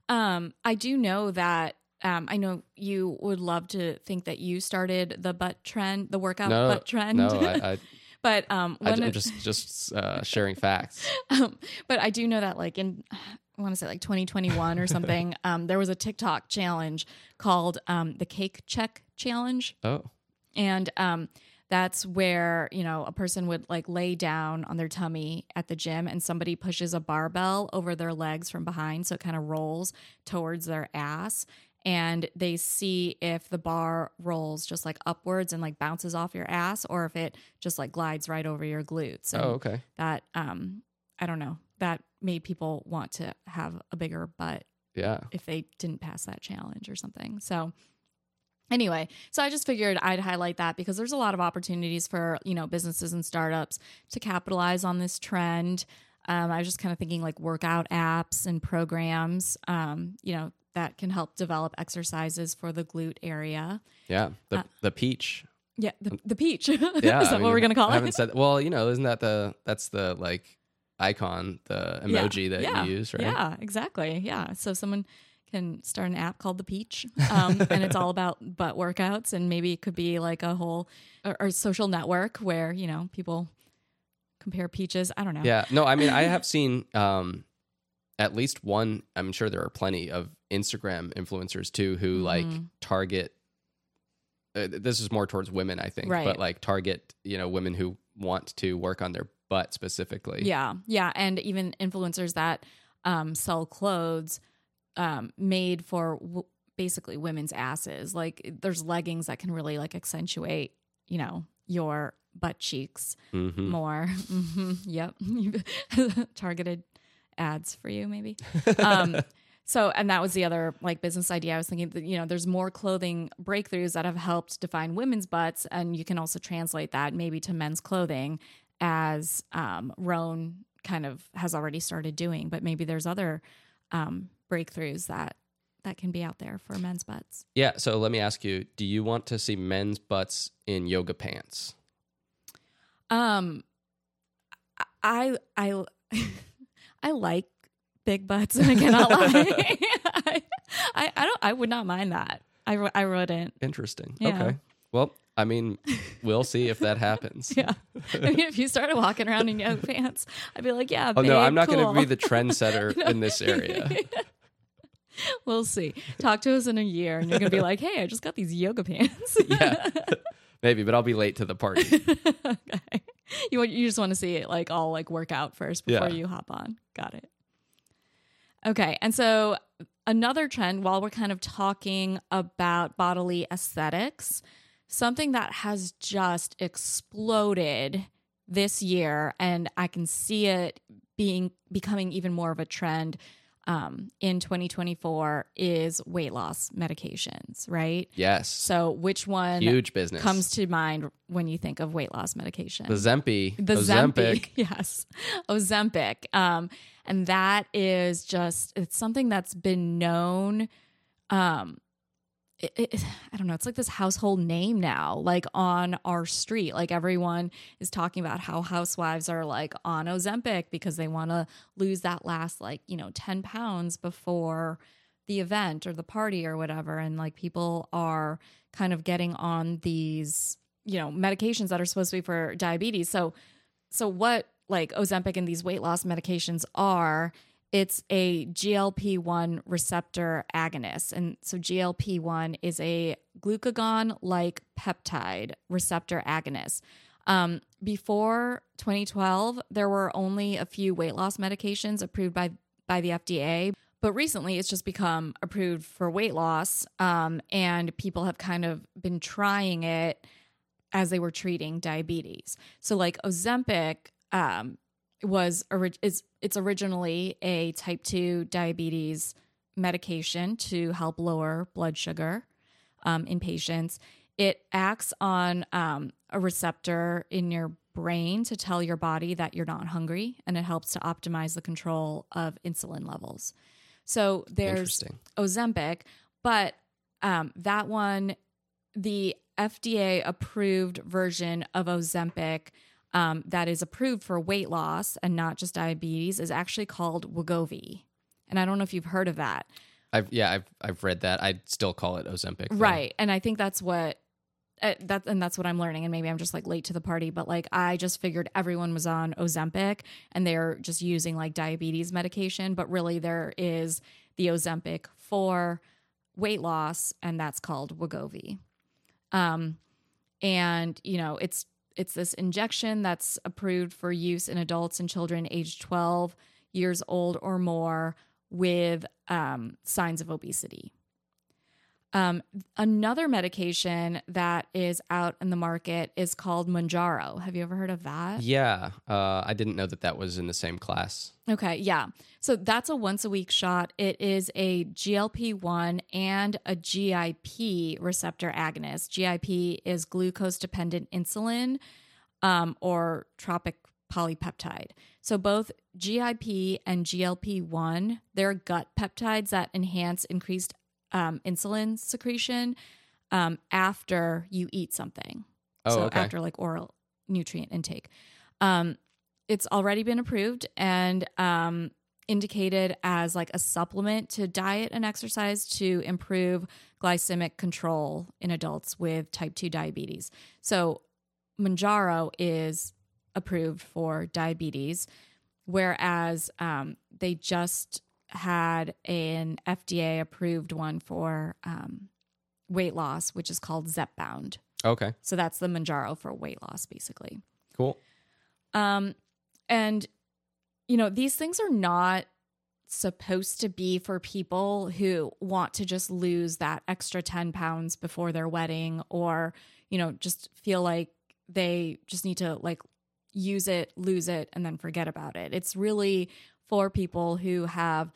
Um, I do know that um, I know you would love to think that you started the butt trend, the workout No, butt trend. No, I, I, but um, I, am just just uh, sharing facts. um, but I do know that like in I want to say like 2021 or something, um, there was a TikTok challenge called um, the Cake Check Challenge, Oh, and um, that's where you know a person would like lay down on their tummy at the gym, and somebody pushes a barbell over their legs from behind, so it kind of rolls towards their ass. And they see if the bar rolls just like upwards and like bounces off your ass, or if it just like glides right over your glutes. And oh, okay. that um i don't know that made people want to have a bigger butt Yeah. if they didn't pass that challenge or something so anyway so i just figured i'd highlight that because there's a lot of opportunities for you know businesses and startups to capitalize on this trend um, i was just kind of thinking like workout apps and programs um, you know that can help develop exercises for the glute area Yeah. The the peach. yeah the, the peach Yeah. is that I what we're gonna call I it haven't said. Well, you know, isn't that the that's the like icon, the Yeah. emoji that Yeah. you use, right? Yeah, exactly. Yeah. So someone can start an app called the Peach, um, and it's all about butt workouts, and maybe it could be like a whole or, or social network where you know people compare peaches. I don't know. Yeah. No, I mean, I have seen um, at least one. I'm sure there are plenty of Instagram influencers too who like Mhm. target. Uh, this is more towards women, I think, Right. but like target you know women who want to work on their butt specifically. Yeah, yeah, and even influencers that um, sell clothes um, made for w- basically women's asses. Like there's leggings that can really like accentuate, you know, your butt cheeks hmm more. hmm Yep, targeted ads for you maybe. Um, so, and that was the other like business idea. I was thinking that, you know, there's more clothing breakthroughs that have helped define women's butts. And you can also translate that maybe to men's clothing as um, Rhone kind of has already started doing. But maybe there's other um, breakthroughs that that can be out there for men's butts. Yeah. So let me ask you: Do you want to see men's butts in yoga pants? Um, I I I like big butts, and I cannot lie. I, I don't. I would not mind that. I I wouldn't. Interesting. Yeah. Okay. Well, I mean, we'll see if that happens. Yeah. I mean, if you started walking around in yoga pants, I'd be like, yeah. Oh no, I'm not going to be the trendsetter in this area. we'll see. Talk to us in a year, and you're gonna be like, hey, I just got these yoga pants. yeah, maybe, but I'll be late to the party. okay. You want- you just want to see it like all like work out first before Yeah. you hop on. Got it. Okay, and so another trend while we're kind of talking about bodily aesthetics, something that has just exploded this year, and I can see it being becoming even more of a trend um, in 2024 is weight loss medications, right? Yes, So, which one huge business. comes to mind when you think of weight loss medication? the Zempi, The Ozempic. Zempic, yes, Ozempic, um, and that is just it's something that's been known. Um, it, it, I don't know. It's like this household name now, like on our street. Like everyone is talking about how housewives are like on Ozempic because they want to lose that last like you know ten pounds before the event or the party or whatever, and like people are kind of getting on these you know medications that are supposed to be for diabetes. So so what like Ozempic and these weight loss medications are, it's a GLP-1 receptor agonist. And so GLP-1 is a glucagon like peptide receptor agonist. Um, before 2012, there were only a few weight loss medications approved by by the FDA, but recently it's just become approved for weight loss. Um, and people have kind of been trying it as they were treating diabetes. So like Ozempic um, was is it's originally a type 2 diabetes medication to help lower blood sugar um, in patients. It acts on um, a receptor in your brain to tell your body that you're not hungry, and it helps to optimize the control of insulin levels. So there's Ozempic, but um, that one, the FDA approved version of Ozempic um, that is approved for weight loss and not just diabetes is actually called Wegovy. And I don't know if you've heard of that. I've yeah, I've I've read that. I'd still call it Ozempic. though. Right. And I think that's what uh, that and that's what I'm learning and maybe I'm just like late to the party but like I just figured everyone was on Ozempic and they're just using like diabetes medication but really there is the Ozempic for weight loss and that's called Wegovy. Um and you know it's it's this injection that's approved for use in adults and children aged 12 years old or more with um, signs of obesity. Um, another medication that is out in the market is called Mounjaro. Have you ever heard of that? Yeah, uh, I didn't know that that was in the same class. Okay, yeah. So that's a once a week shot. It is a GLP 1 and a GIP receptor agonist. GIP is glucose dependent insulin um, or tropic polypeptide. So both GIP and GLP 1, they're gut peptides that enhance increased um, insulin secretion um, after you eat something. Oh, so okay. after like oral nutrient intake. Um, it's already been approved and um, indicated as like a supplement to diet and exercise to improve glycemic control in adults with type 2 diabetes. So Mounjaro is approved for diabetes. whereas um, they just had an FDA approved one for um, weight loss, which is called Zepbound. Okay. So that's the Mounjaro for weight loss, basically. Cool. Um, and you know, these things are not supposed to be for people who want to just lose that extra 10 pounds before their wedding or, you know, just feel like they just need to like use it, lose it, and then forget about it. It's really for people who have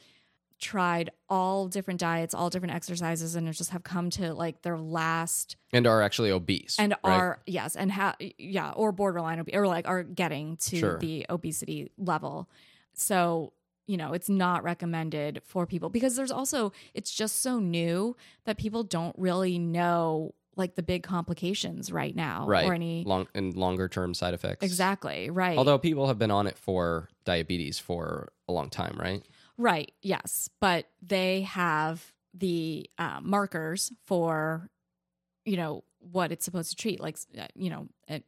tried all different diets, all different exercises, and just have come to like their last And are actually obese. and right? are yes and have yeah or borderline obese or like are getting to Sure. the obesity level so you know it's not recommended for people because there's also it's just so new that people don't really know like the big complications right now right. or any long and longer term side effects. exactly right Although people have been on it for diabetes for a long time, right? Right. Yes, but they have the uh, markers for, you know, what it's supposed to treat. Like, uh, you know, it,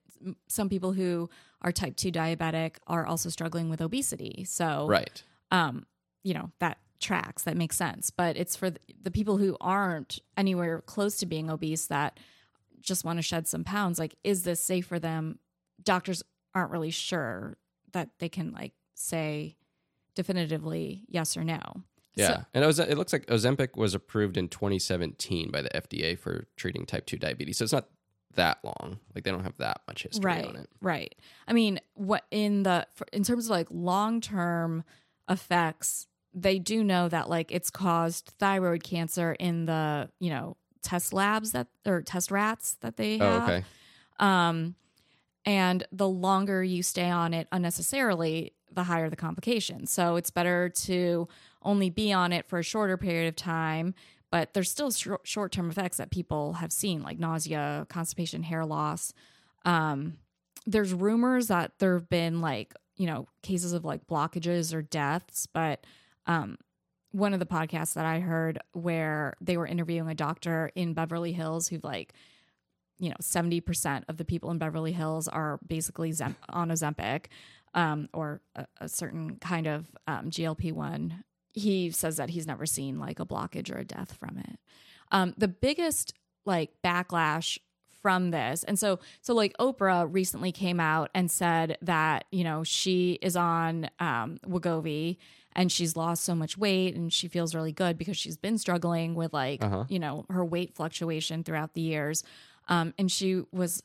some people who are type two diabetic are also struggling with obesity. So, Right. um, you know, that tracks. That makes sense. But it's for the, the people who aren't anywhere close to being obese that just want to shed some pounds. Like, is this safe for them? Doctors aren't really sure that they can like say definitively yes or no. Yeah. So- and Oz- it looks like Ozempic was approved in 2017 by the FDA for treating type 2 diabetes. So it's not that long. Like they don't have that much history right. on it. Right. I mean, what in the in terms of like long term effects, they do know that like it's caused thyroid cancer in the you know test labs that or test rats that they Oh, have. okay. Um, and the longer you stay on it unnecessarily, the higher the complications. So it's better to only be on it for a shorter period of time, but there's still short term effects that people have seen, like nausea, constipation, hair loss. Um, there's rumors that there have been like, you know, cases of like blockages or deaths, but um, one of the podcasts that I heard where they were interviewing a doctor in Beverly Hills who like you know, 70% of the people in Beverly Hills are basically Zem- on Ozempic um, or a, a certain kind of um, GLP 1. He says that he's never seen like a blockage or a death from it. Um, the biggest like backlash from this and so so like oprah recently came out and said that you know she is on um Wegovy and she's lost so much weight and she feels really good because she's been struggling with like Uh-huh. you know her weight fluctuation throughout the years um, and she was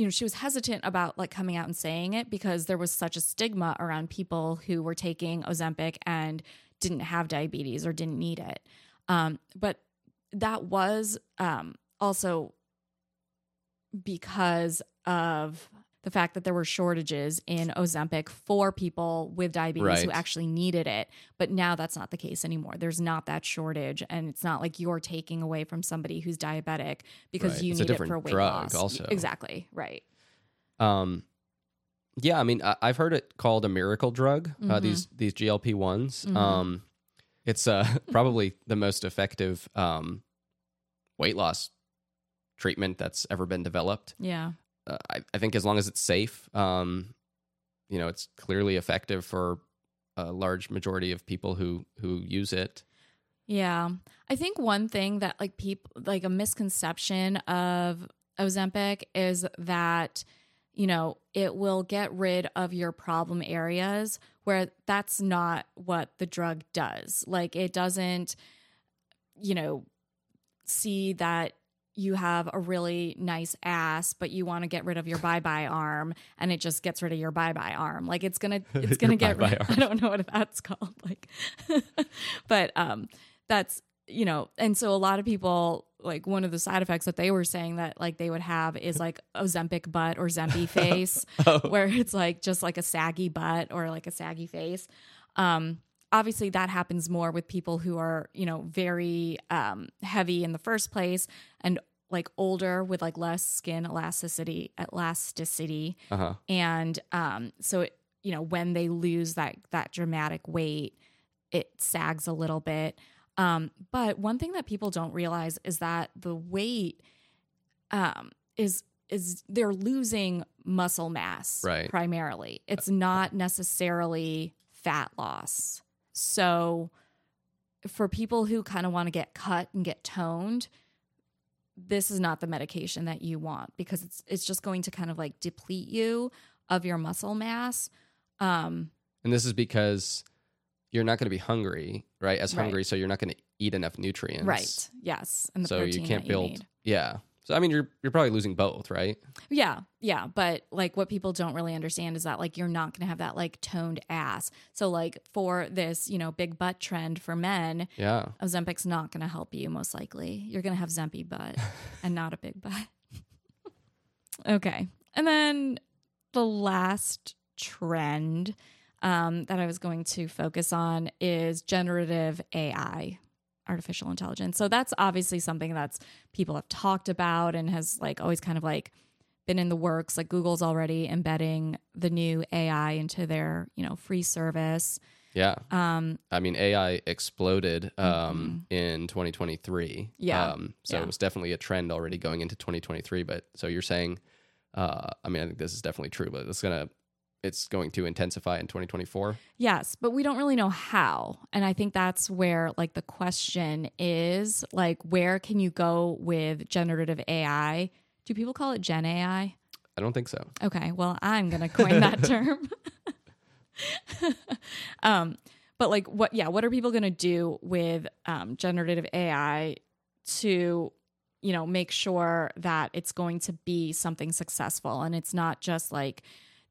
you know she was hesitant about like coming out and saying it because there was such a stigma around people who were taking ozempic and didn't have diabetes or didn't need it. Um, but that was um, also because of the fact that there were shortages in Ozempic for people with diabetes who actually needed it. But now that's not the case anymore. There's not that shortage. And it's not like you're taking away from somebody who's diabetic because Right. you It's a need it for weight drug loss. also. Exactly. Right. Um, yeah, I mean, I, I've heard it called a miracle drug. Uh, Mhm. these these GLP ones. Mhm. Um, it's uh, probably the most effective um, weight loss treatment that's ever been developed. Yeah. Uh, I, I think as long as it's safe, um, you know, it's clearly effective for a large majority of people who who use it. Yeah. I think one thing that like people like a misconception of Ozempic is that you know, it will get rid of your problem areas where that's not what the drug does. Like it doesn't you know see that you have a really nice ass but you want to get rid of your bye-bye arm and it just gets rid of your bye-bye arm. Like it's going to it's to get rid arm. I don't know what that's called like but um that's you know and so a lot of people like one of the side effects that they were saying that like they would have is like ozempic butt or zempi face Oh. where it's like just like a saggy butt or like a saggy face um obviously that happens more with people who are you know very um heavy in the first place and like older with like less skin elasticity elasticity Uh-huh. and um so it, you know when they lose that that dramatic weight it sags a little bit um but one thing that people don't realize is that the weight um is is they're losing muscle mass Right. primarily. It's not necessarily fat loss. So for people who kind of want to get cut and get toned, this is not the medication that you want because it's it's just going to kind of like deplete you of your muscle mass. Um And this is because you're not going to be hungry, right? As Right. hungry, so you're not going to eat enough nutrients. right. Yes. And the so protein you can't build. need. yeah. So I mean, you're you're probably losing both, right? Yeah, yeah, but like what people don't really understand is that like you're not going to have that like toned ass. So like for this, you know, big butt trend for men, Yeah. Ozempic's not going to help you most likely. You're going to have Zempy butt and not a big butt. okay. And then the last trend um, that I was going to focus on is generative AI, artificial intelligence. So that's obviously something that's people have talked about and has like always kind of like been in the works. Like Google's already embedding the new AI into their, you know, free service. Yeah. Um, I mean, AI exploded um, in 2023. Mm-hmm. Yeah. Um, so Yeah. it was definitely a trend already going into 2023. But so you're saying, uh, I mean, I think this is definitely true, but it's gonna, it's going to intensify in 2024. Yes, but we don't really know how. And I think that's where like the question is like where can you go with generative AI? Do people call it Gen AI? I don't think so. Okay, well, I'm going to coin that term. um but like what yeah, what are people going to do with um generative AI to you know, make sure that it's going to be something successful and it's not just like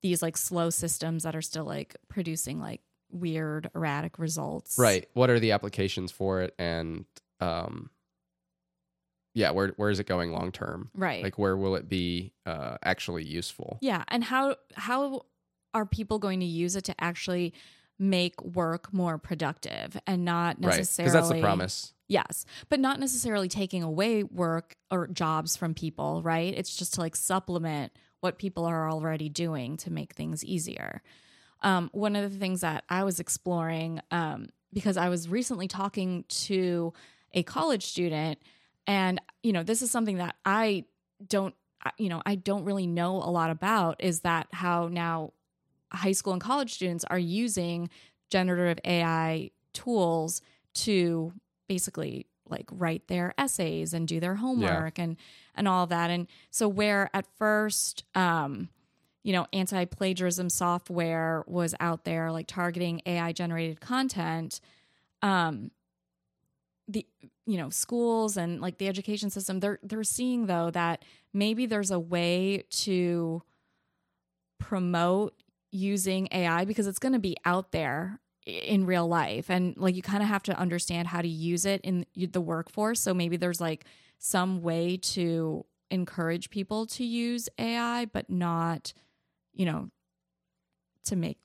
these like slow systems that are still like producing like weird erratic results. Right. What are the applications for it? And, um, yeah, where, where is it going long term? Right. Like, where will it be uh, actually useful? yeah, and how how are people going to use it to actually make work more productive and not necessarily Because that's the promise. Yes, but not necessarily taking away work or jobs from people, right? It's just to like supplement what people are already doing to make things easier. Um, one of the things that I was exploring, um, because I was recently talking to a college student, and you know, this is something that I don't, you know, I don't really know a lot about, is that how now high school and college students are using generative AI tools to basically like write their essays and do their homework and and all that. And so where at first um you know anti-plagiarism software was out there like targeting ai generated content um the you know schools and like the education system they're they're seeing though that maybe there's a way to promote using AI because it's going to be out there in real life and like you kind of have to understand how to use it in the workforce so maybe there's like some way to encourage people to use AI but not you know to make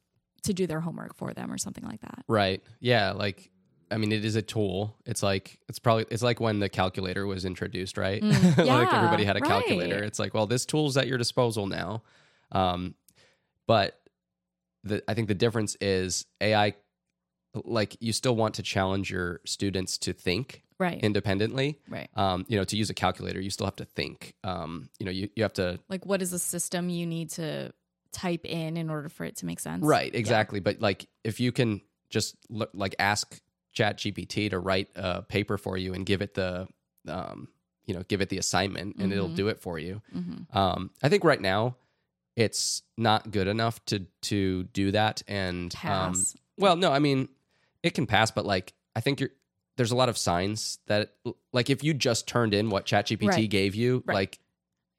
to do their homework for them or something like that. Right. Yeah. Like, I mean, it is a tool. It's like it's probably it's like when the calculator was introduced, right? Mm, like yeah, everybody had a calculator. right. It's like, well, this tool's at your disposal now. Um, but the I think the difference is AI. Like, you still want to challenge your students to think Right. independently. right. Um, you know, to use a calculator, you still have to think. Um, you know, you, you have to Like what is the system you need to type in in order for it to make sense? Right, Yeah. exactly. But like, if you can just l- like ask Chat GPT to write a paper for you and give it the, um, you know, give it the assignment and it'll Mhm. do it for you. Mhm. Um, I think right now it's not good enough to to do that. And um, well, no, I mean it can pass, but like I think you're there's a lot of signs that like if you just turned in what ChatGPT Right. gave you, Right. like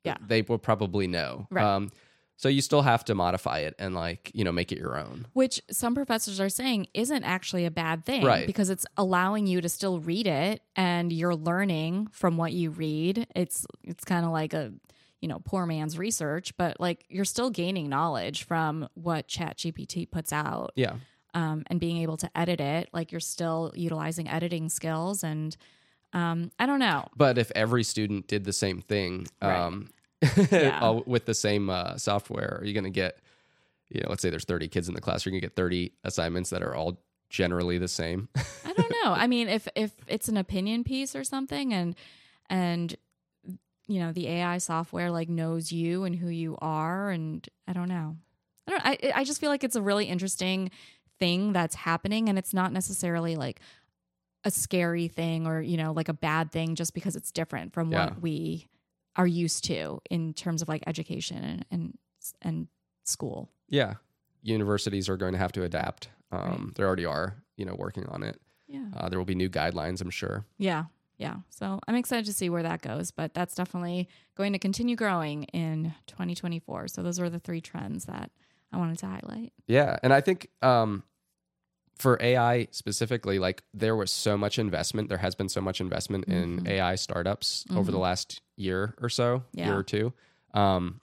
Yeah. they will probably know. Right. Um, so you still have to modify it and like you know make it your own. which some professors are saying isn't actually a bad thing Right. because it's allowing you to still read it and you're learning from what you read it's it's kind of like a you know poor man's research but like you're still gaining knowledge from what ChatGPT puts out Yeah. Um, and being able to edit it like you're still utilizing editing skills and um, i don't know But if every student did the same thing um, Yeah. all with the same uh, software, are you going to get, you know, let's say there's 30 kids in the class, you're going to get 30 assignments that are all generally the same. I don't know. I mean, if if it's an opinion piece or something, and and you know the AI software like knows you and who you are, and I don't know. I don't. I I just feel like it's a really interesting thing that's happening, and it's not necessarily like a scary thing or you know like a bad thing just because it's different from Yeah. what we are used to in terms of like education and and, and school. Yeah. Universities are going to have to adapt. Um, They already are, you know, working on it. Yeah. Uh, there will be new guidelines, I'm sure. Yeah. Yeah. So I'm excited to see where that goes, but that's definitely going to continue growing in 2024. So those are the three trends that I wanted to highlight. Yeah, and I think um, for AI specifically, like there was so much investment. There has been so much investment in AI startups over the last year or so, Yeah. year or two. Um,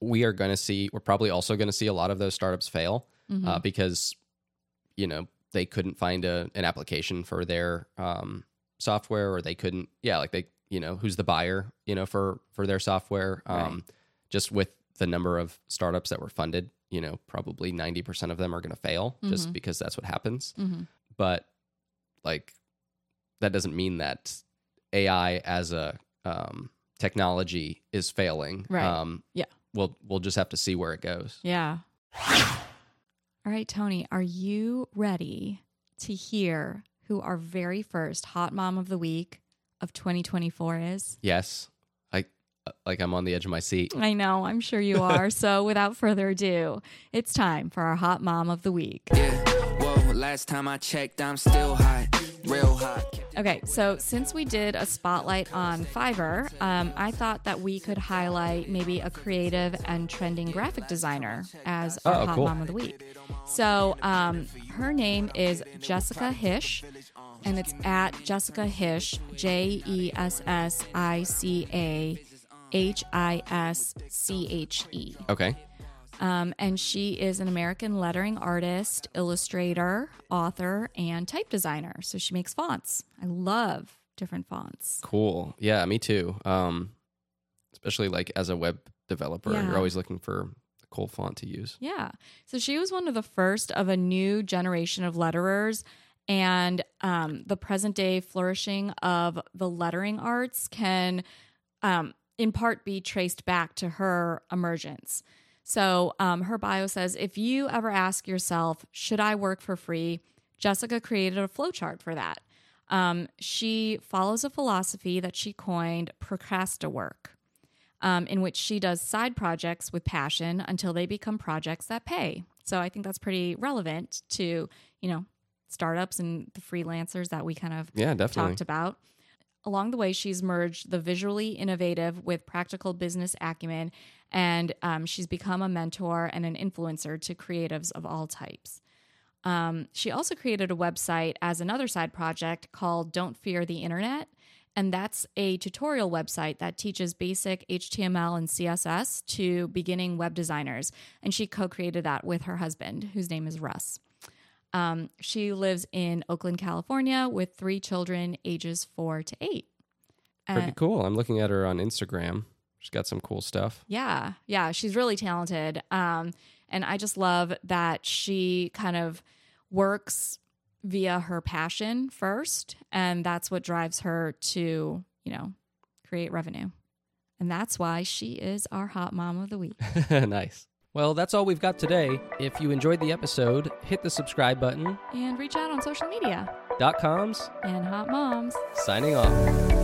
we are going to see. We're probably also going to see a lot of those startups fail uh, because you know they couldn't find a an application for their um, software, or they couldn't. Yeah, like they, you know, who's the buyer, you know, for for their software. Um, Just with the number of startups that were funded, you know, probably ninety percent of them are going to fail, just because that's what happens. Mhm. But like, that doesn't mean that AI as a um, technology is failing. Right. Um, Yeah. We'll we'll just have to see where it goes. Yeah. All right, Tony, are you ready to hear who our very first hot mom of the week of 2024 is? Yes. I like I'm on the edge of my seat. I know, I'm sure you are. so without further ado, it's time for our hot mom of the week. Yeah, whoa, last time I checked, I'm still hot, real hot. Okay, so since we did a spotlight on Fiverr, um, I thought that we could highlight maybe a creative and trending graphic designer as our Oh, hot cool. mom of the week. So um, her name is Jessica Hische, and it's at Jessica Hische, J E S S I C A H I S C H E. Okay. Um, and she is an American lettering artist, illustrator, author, and type designer. So she makes fonts. I love different fonts. Cool. Yeah, me too. Um, especially like as a web developer, Yeah. you're always looking for a cool font to use. Yeah. So she was one of the first of a new generation of letterers. And um, the present day flourishing of the lettering arts can, um, in part, be traced back to her emergence. So um, her bio says if you ever ask yourself, should I work for free? Jessica created a flowchart for that. Um, she follows a philosophy that she coined procrasta work um, in which she does side projects with passion until they become projects that pay. So I think that's pretty relevant to, you know, startups and the freelancers that we kind of Yeah, definitely. talked about. Along the way, she's merged the visually innovative with practical business acumen, and um, she's become a mentor and an influencer to creatives of all types. Um, she also created a website as another side project called Don't Fear the Internet. And that's a tutorial website that teaches basic HTML and CSS to beginning web designers. And she co created that with her husband, whose name is Russ. Um, she lives in Oakland, California, with three children, ages four to eight. Pretty cool. I'm looking at her on Instagram. She's got some cool stuff. Yeah, yeah, she's really talented. Um, and I just love that she kind of works via her passion first, and that's what drives her to, you know, create revenue. And that's why she is our hot mom of the week. nice. Well, that's all we've got today. If you enjoyed the episode, hit the subscribe button. and reach out on social media. Dot coms And hot moms. signing off.